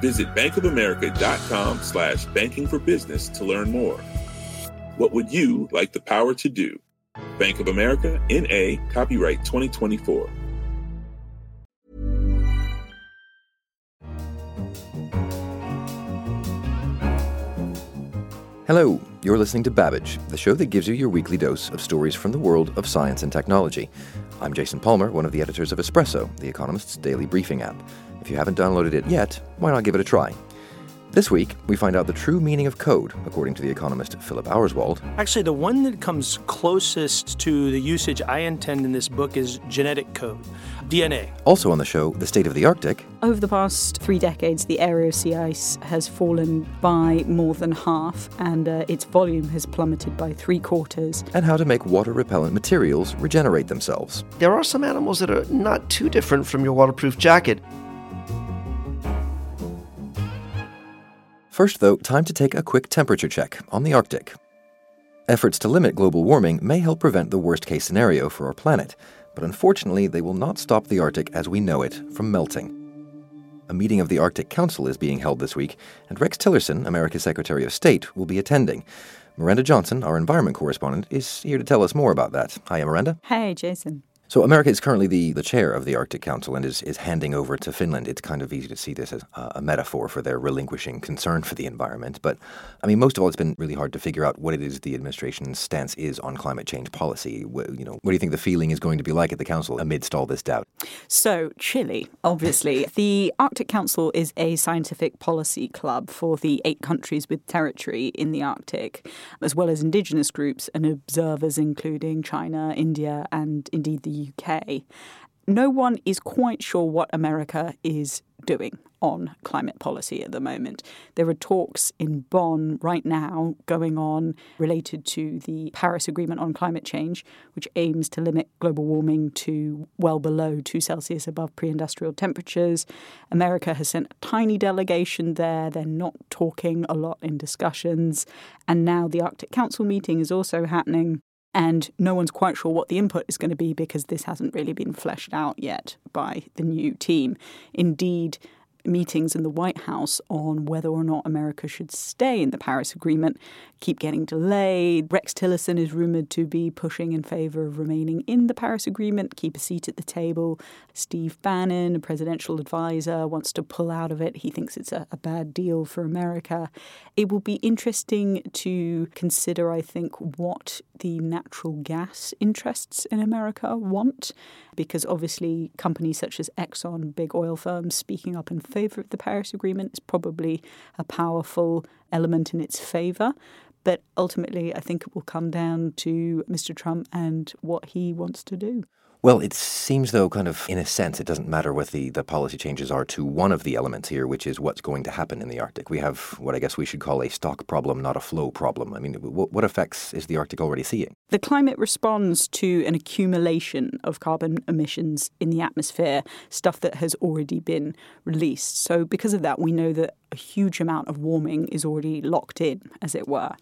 Visit bankofamerica.com slash banking for business to learn more. What would you like the power to do? Bank of America, N.A., copyright 2024. Hello, you're listening to Babbage, the show that gives you your weekly dose of stories from the world of science and technology. I'm Jason Palmer, one of the editors of Espresso, The Economist's daily briefing app. If you haven't downloaded it yet, why not give it a try? This week, we find out the true meaning of code, according to the economist Philip Auerswald. Actually, the one that comes closest to the usage I intend in this book is genetic code, DNA. Also on the show, the state of the Arctic. Over the past three decades, the area of sea ice has fallen by more than half, and uh, its volume has plummeted by three quarters. And how to make water repellent materials regenerate themselves. There are some animals that are not too different from your waterproof jacket. First, though, time to take a quick temperature check on the Arctic. Efforts to limit global warming may help prevent the worst case scenario for our planet, but unfortunately, they will not stop the Arctic as we know it from melting. A meeting of the Arctic Council is being held this week, and Rex Tillerson, America's Secretary of State, will be attending. Miranda Johnson, our environment correspondent, is here to tell us more about that. Hi, Miranda. Hey, Jason. So America is currently the, the chair of the Arctic Council and is, is handing over to Finland. It's kind of easy to see this as a, metaphor for their relinquishing concern for the environment. But I mean, most of all, it's been really hard to figure out what it is the administration's stance is on climate change policy. What, you know, what do you think the feeling is going to be like at the council amidst all this doubt? So chilly, obviously. the Arctic Council is a scientific policy club for the eight countries with territory in the Arctic, as well as indigenous groups and observers, including China, India, and indeed the UK, no one is quite sure what America is doing on climate policy at the moment. There are talks in Bonn right now going on related to the Paris Agreement on climate change, which aims to limit global warming to well below 2 Celsius above pre industrial temperatures. America has sent a tiny delegation there. They're not talking a lot in discussions. And now the Arctic Council meeting is also happening and no one's quite sure what the input is going to be because this hasn't really been fleshed out yet by the new team. Indeed, meetings in the White House on whether or not America should stay in the Paris Agreement keep getting delayed. Rex Tillerson is rumored to be pushing in favor of remaining in the Paris Agreement, keep a seat at the table. Steve Bannon, a presidential advisor, wants to pull out of it. He thinks it's a, a bad deal for America. It will be interesting to consider, I think, what the natural gas interests in America want, because obviously companies such as Exxon, big oil firms, speaking up in favor of the Paris Agreement is probably a powerful element in its favor. But ultimately, I think it will come down to Mr. Trump and what he wants to do. Well, it seems, though, kind of in a sense, it doesn't matter what the, the policy changes are to one of the elements here, which is what's going to happen in the Arctic. We have what I guess we should call a stock problem, not a flow problem. I mean, what, what effects is the Arctic already seeing? The climate responds to an accumulation of carbon emissions in the atmosphere, stuff that has already been released. So, because of that, we know that a huge amount of warming is already locked in, as it were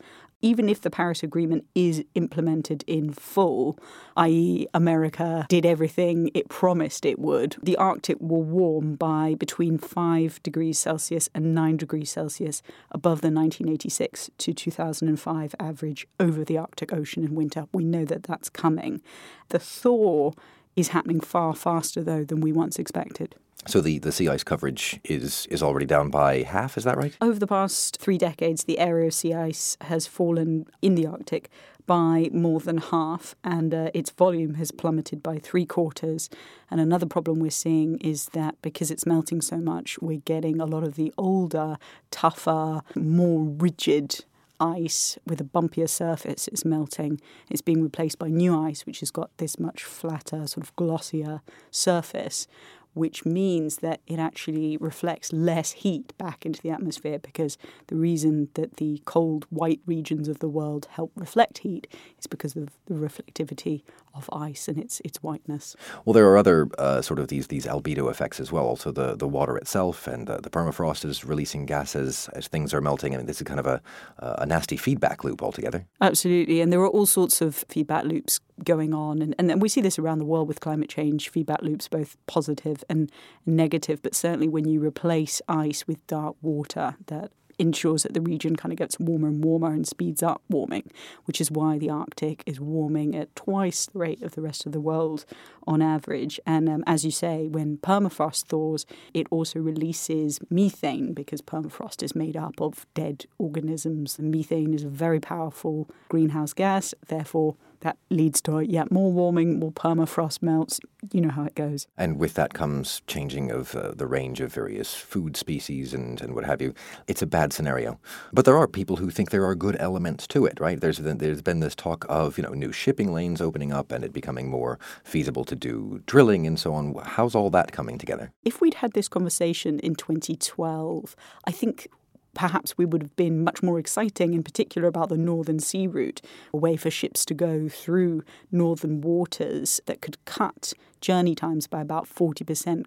even if the Paris Agreement is implemented in full, i.e., America did everything it promised it would, the Arctic will warm by between 5 degrees Celsius and 9 degrees Celsius above the 1986 to 2005 average over the Arctic Ocean in winter. We know that that's coming. The thaw is happening far faster, though, than we once expected. So the, the sea ice coverage is is already down by half, is that right? Over the past three decades, the area of sea ice has fallen in the Arctic by more than half, and uh, its volume has plummeted by three quarters. And another problem we're seeing is that because it's melting so much, we're getting a lot of the older, tougher, more rigid ice with a bumpier surface is melting. It's being replaced by new ice, which has got this much flatter, sort of glossier surface which means that it actually reflects less heat back into the atmosphere because the reason that the cold white regions of the world help reflect heat is because of the reflectivity of ice and its its whiteness. Well, there are other uh, sort of these these albedo effects as well. Also, the the water itself and uh, the permafrost is releasing gases as things are melting. I mean, this is kind of a uh, a nasty feedback loop altogether. Absolutely, and there are all sorts of feedback loops going on, and and we see this around the world with climate change feedback loops, both positive and negative. But certainly, when you replace ice with dark water, that ensures that the region kind of gets warmer and warmer and speeds up warming, which is why the Arctic is warming at twice the rate of the rest of the world on average. And um, as you say, when permafrost thaws, it also releases methane because permafrost is made up of dead organisms. And methane is a very powerful greenhouse gas, therefore, that leads to yet more warming, more permafrost melts. You know how it goes. And with that comes changing of uh, the range of various food species and, and what have you. It's a bad scenario. But there are people who think there are good elements to it, right? There's there's been this talk of you know new shipping lanes opening up and it becoming more feasible to do drilling and so on. How's all that coming together? If we'd had this conversation in 2012, I think perhaps we would have been much more exciting, in particular about the Northern Sea Route, a way for ships to go through northern waters that could cut journey times by about 40%.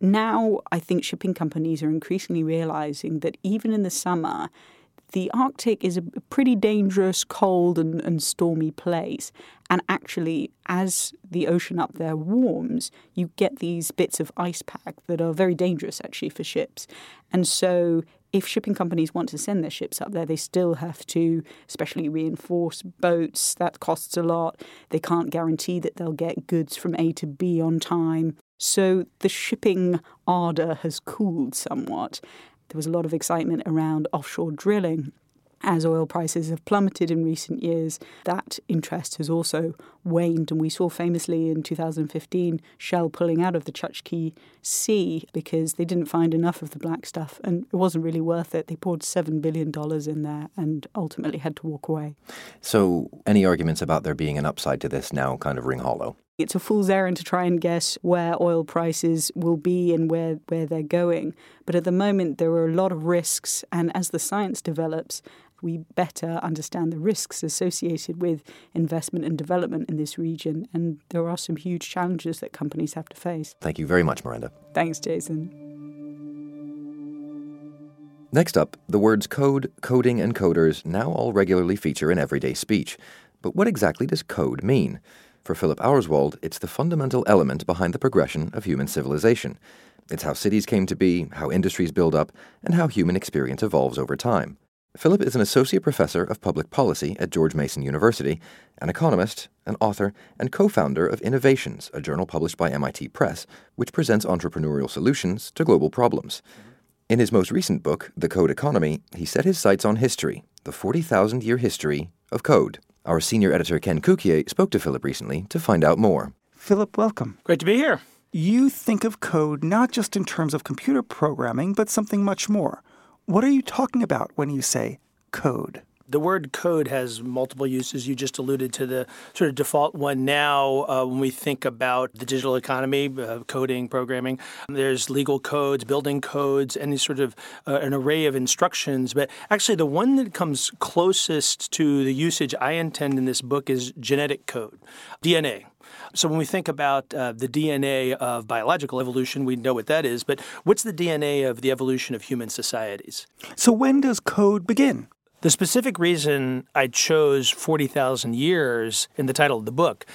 Now, I think shipping companies are increasingly realizing that even in the summer, the Arctic is a pretty dangerous, cold, and, and, stormy place. And actually, as the ocean up there warms, you get these bits of ice pack that are very dangerous, actually, for ships. And so, if shipping companies want to send their ships up there, they still have to specially reinforce boats. That costs a lot. They can't guarantee that they'll get goods from A to B on time. So the shipping ardour has cooled somewhat. There was a lot of excitement around offshore drilling. As oil prices have plummeted in recent years, that interest has also waned. And we saw famously in 2015 Shell pulling out of the Chukchi Sea because they didn't find enough of the black stuff and it wasn't really worth it. They poured $7 billion in there and ultimately had to walk away. So, any arguments about there being an upside to this now kind of ring hollow? It's a fool's errand to try and guess where oil prices will be and where, where they're going. But at the moment, there are a lot of risks. And as the science develops, we better understand the risks associated with investment and development in this region. And there are some huge challenges that companies have to face. Thank you very much, Miranda. Thanks, Jason. Next up, the words code, coding, and coders now all regularly feature in everyday speech. But what exactly does code mean? For Philip Auerswald, it's the fundamental element behind the progression of human civilization. It's how cities came to be, how industries build up, and how human experience evolves over time. Philip is an associate professor of public policy at George Mason University, an economist, an author, and co founder of Innovations, a journal published by MIT Press, which presents entrepreneurial solutions to global problems. In his most recent book, The Code Economy, he set his sights on history, the 40,000 year history of code. Our senior editor, Ken Cukier, spoke to Philip recently to find out more. Philip, welcome. Great to be here. You think of code not just in terms of computer programming, but something much more. What are you talking about when you say code? The word code has multiple uses. You just alluded to the sort of default one now uh, when we think about the digital economy, uh, coding, programming. There's legal codes, building codes, any sort of uh, an array of instructions. But actually, the one that comes closest to the usage I intend in this book is genetic code, DNA. So when we think about uh, the DNA of biological evolution, we know what that is. But what's the DNA of the evolution of human societies? So when does code begin? The specific reason I chose 40,000 years in the title of the book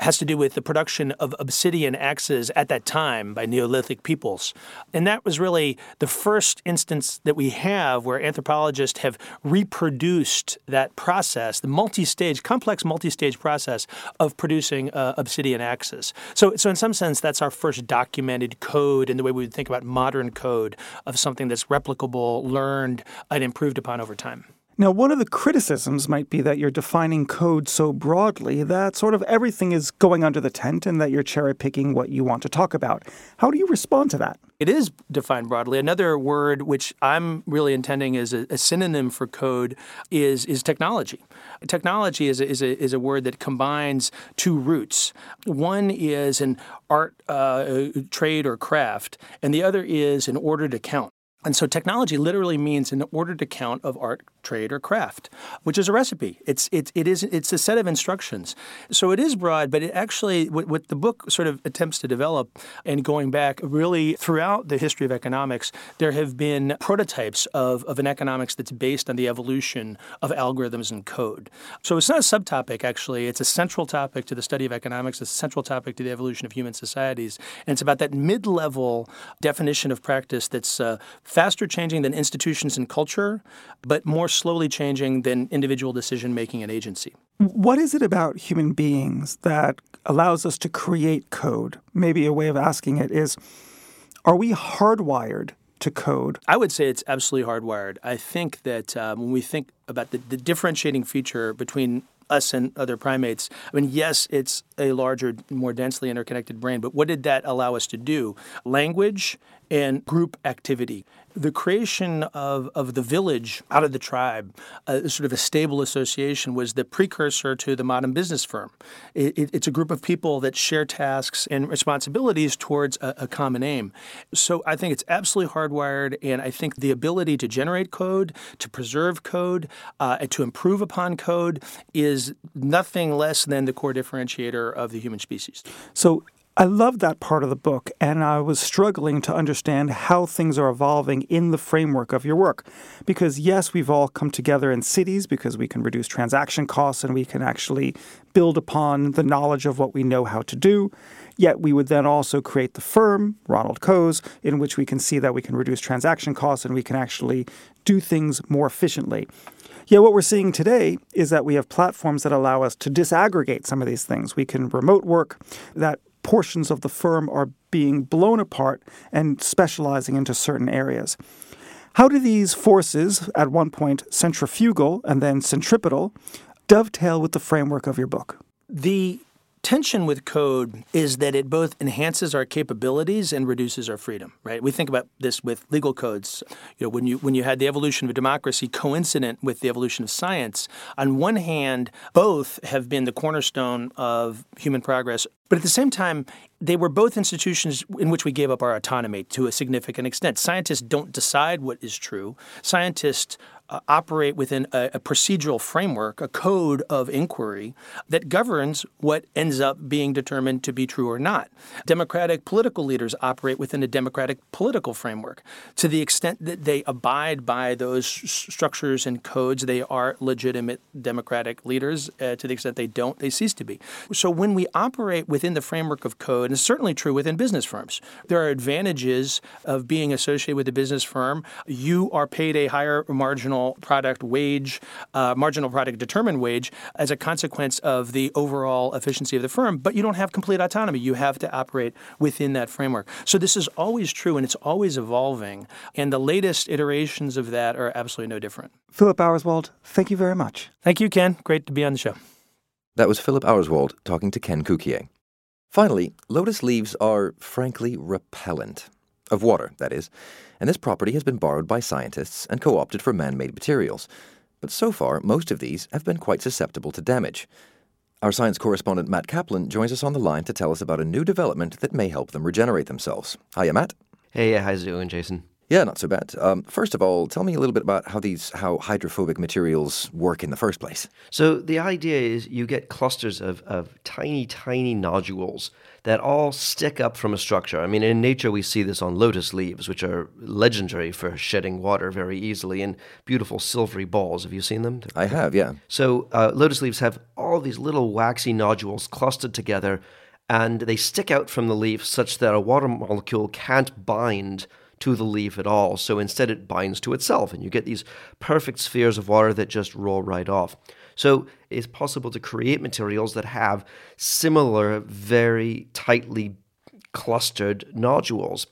has to do with the production of obsidian axes at that time by Neolithic peoples. And that was really the first instance that we have where anthropologists have reproduced that process, the multi stage, complex multi stage process of producing uh, obsidian axes. So, so, in some sense, that's our first documented code in the way we would think about modern code of something that's replicable, learned, and improved upon over time. Now, one of the criticisms might be that you're defining code so broadly that sort of everything is going under the tent and that you're cherry picking what you want to talk about. How do you respond to that? It is defined broadly. Another word which I'm really intending as a, a synonym for code is, is technology. Technology is a, is, a, is a word that combines two roots. One is an art, uh, trade, or craft, and the other is an order to count. And so technology literally means an ordered account of art, trade, or craft, which is a recipe. It's it, it is it's a set of instructions. So it is broad, but it actually what, what the book sort of attempts to develop and going back really throughout the history of economics, there have been prototypes of, of an economics that's based on the evolution of algorithms and code. So it's not a subtopic actually, it's a central topic to the study of economics, it's a central topic to the evolution of human societies. And it's about that mid-level definition of practice that's uh, faster changing than institutions and culture, but more slowly changing than individual decision making and agency. What is it about human beings that allows us to create code? Maybe a way of asking it is are we hardwired to code? I would say it's absolutely hardwired. I think that um, when we think about the, the differentiating feature between us and other primates. I mean, yes, it's a larger, more densely interconnected brain, but what did that allow us to do? Language and group activity. The creation of, of the village out of the tribe, uh, sort of a stable association, was the precursor to the modern business firm. It, it, it's a group of people that share tasks and responsibilities towards a, a common aim. So I think it's absolutely hardwired, and I think the ability to generate code, to preserve code, uh, to improve upon code is nothing less than the core differentiator of the human species. So I love that part of the book, and I was struggling to understand how things are evolving in the framework of your work. Because, yes, we've all come together in cities because we can reduce transaction costs and we can actually build upon the knowledge of what we know how to do. Yet, we would then also create the firm, Ronald Coase, in which we can see that we can reduce transaction costs and we can actually do things more efficiently. Yet what we're seeing today is that we have platforms that allow us to disaggregate some of these things. We can remote work, that portions of the firm are being blown apart and specializing into certain areas. How do these forces, at one point centrifugal and then centripetal, dovetail with the framework of your book? The tension with code is that it both enhances our capabilities and reduces our freedom right we think about this with legal codes you know when you when you had the evolution of democracy coincident with the evolution of science on one hand both have been the cornerstone of human progress but at the same time, they were both institutions in which we gave up our autonomy to a significant extent. Scientists don't decide what is true. Scientists uh, operate within a, a, procedural framework, a code of inquiry that governs what ends up being determined to be true or not. Democratic political leaders operate within a democratic political framework. To the extent that they abide by those structures and codes, they are legitimate democratic leaders. Uh, to the extent they don't, they cease to be. So when we operate within the framework of code, and it's certainly true within business firms, there are advantages of being associated with a business firm. You are paid a higher marginal marginal product wage, uh, marginal product determined wage as a consequence of the overall efficiency of the firm, but you don't have complete autonomy. You have to operate within that framework. So this is always true and it's always evolving. And the latest iterations of that are absolutely no different. Philip Auerswald, thank you very much. Thank you, Ken. Great to be on the show. That was Philip Auerswald talking to Ken Cukier. Finally, lotus leaves are frankly repellent. Of water, that is and this property has been borrowed by scientists and co opted for man made materials. But so far, most of these have been quite susceptible to damage. Our science correspondent Matt Kaplan joins us on the line to tell us about a new development that may help them regenerate themselves. Hiya, Matt. Hey, how's it going, Jason? Yeah, not so bad. Um, first of all, tell me a little bit about how these how hydrophobic materials work in the first place. So the idea is you get clusters of, of tiny, tiny nodules that all stick up from a structure. I mean, in nature, we see this on lotus leaves, which are legendary for shedding water very easily, and beautiful silvery balls. Have you seen them? I have, yeah. So, uh, lotus leaves have all these little waxy nodules clustered together, and they stick out from the leaf such that a water molecule can't bind to the leaf at all. So instead, it binds to itself, and you get these perfect spheres of water that just roll right off. So it's possible to create materials that have similar, very tightly clustered nodules.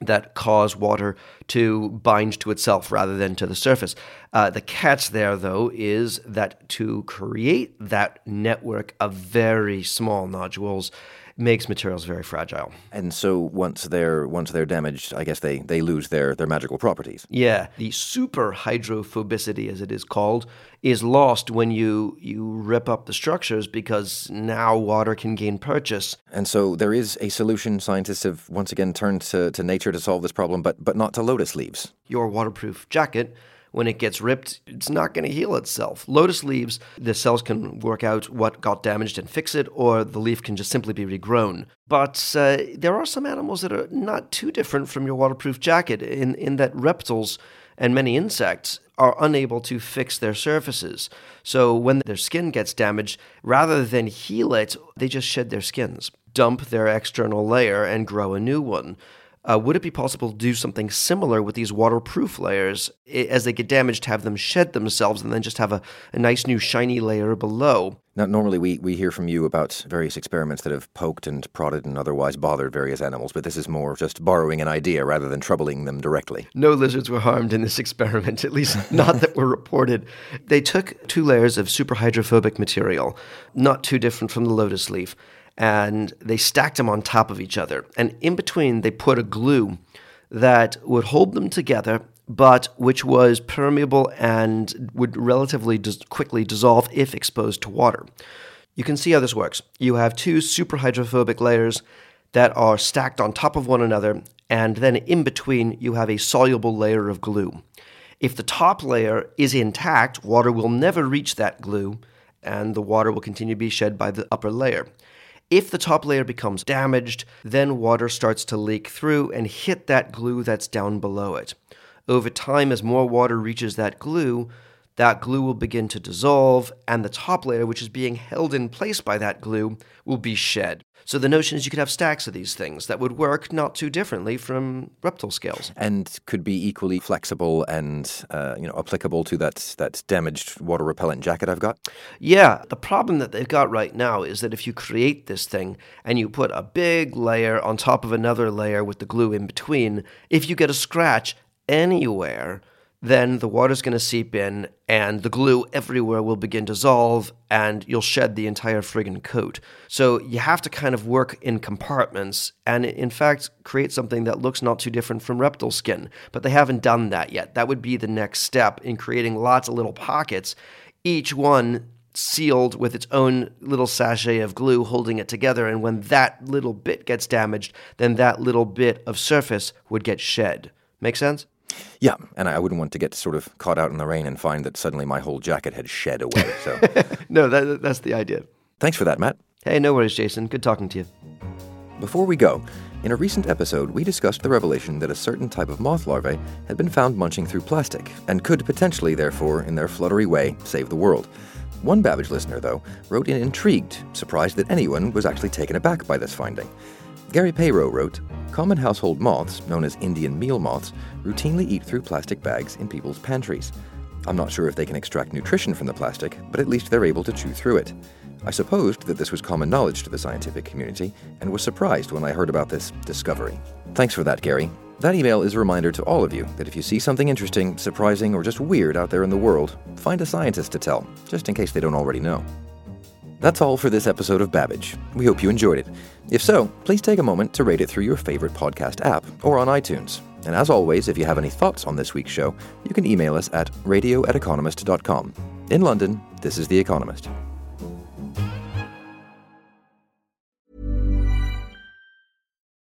that cause water to bind to itself rather than to the surface. Uh, the catch there, though, is that to create that network of very small nodules, makes materials very fragile. And so once they're once they're damaged, I guess they, they lose their, their magical properties. Yeah, the super hydrophobicity, as it is called, is lost when you you rip up the structures because now water can gain purchase. And so there is a solution. Scientists have once again turned to, to nature to solve this problem, but but not to lotus leaves. Your waterproof jacket when it gets ripped, it's not going to heal itself. Lotus leaves, the cells can work out what got damaged and fix it, or the leaf can just simply be regrown. But uh, there are some animals that are not too different from your waterproof jacket in, in that reptiles and many insects are unable to fix their surfaces. So when their skin gets damaged, rather than heal it, they just shed their skins, dump their external layer, and grow a new one. Uh, would it be possible to do something similar with these waterproof layers as they get damaged, have them shed themselves and then just have a, a nice new shiny layer below? Now, normally we, we hear from you about various experiments that have poked and prodded and otherwise bothered various animals, but this is more just borrowing an idea rather than troubling them directly. No lizards were harmed in this experiment, at least not that were reported. They took two layers of super hydrophobic material, not too different from the lotus leaf and they stacked them on top of each other. And in between, they put a glue that would hold them together, but which was permeable and would relatively dis- quickly dissolve if exposed to water. You can see how this works. You have two super hydrophobic layers that are stacked on top of one another, and then in between, you have a soluble layer of glue. If the top layer is intact, water will never reach that glue, and the water will continue to be shed by the upper layer. If the top layer becomes damaged, then water starts to leak through and hit that glue that's down below it. Over time, as more water reaches that glue, that glue will begin to dissolve, and the top layer, which is being held in place by that glue, will be shed. So the notion is you could have stacks of these things that would work not too differently from reptile scales, and could be equally flexible and uh, you know applicable to that that damaged water repellent jacket I've got. Yeah, the problem that they've got right now is that if you create this thing and you put a big layer on top of another layer with the glue in between, if you get a scratch anywhere then the water's going to seep in and the glue everywhere will begin to dissolve and you'll shed the entire friggin' coat. So you have to kind of work in compartments and in fact create something that looks not too different from reptile skin. But they haven't done that yet. That would be the next step in creating lots of little pockets, each one sealed with its own little sachet of glue holding it together. And when that little bit gets damaged, then that little bit of surface would get shed. Make sense? Yeah, and I wouldn't want to get sort of caught out in the rain and find that suddenly my whole jacket had shed away. So, no, that, that's the idea. Thanks for that, Matt. Hey, no worries, Jason. Good talking to you. Before we go, in a recent episode, we discussed the revelation that a certain type of moth larvae had been found munching through plastic and could potentially, therefore, in their fluttery way, save the world. One Babbage listener, though, wrote in intrigued, surprised that anyone was actually taken aback by this finding. Gary Payro wrote Common household moths, known as Indian meal moths, routinely eat through plastic bags in people's pantries. I'm not sure if they can extract nutrition from the plastic, but at least they're able to chew through it. I supposed that this was common knowledge to the scientific community and was surprised when I heard about this discovery. Thanks for that, Gary. That email is a reminder to all of you that if you see something interesting, surprising, or just weird out there in the world, find a scientist to tell, just in case they don't already know. That's all for this episode of Babbage. We hope you enjoyed it. If so, please take a moment to rate it through your favorite podcast app or on iTunes. And as always, if you have any thoughts on this week's show, you can email us at radio at economist.com. In London, this is The Economist.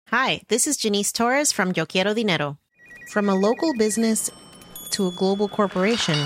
Hi, this is Janice Torres from Yo Quiero Dinero. From a local business to a global corporation,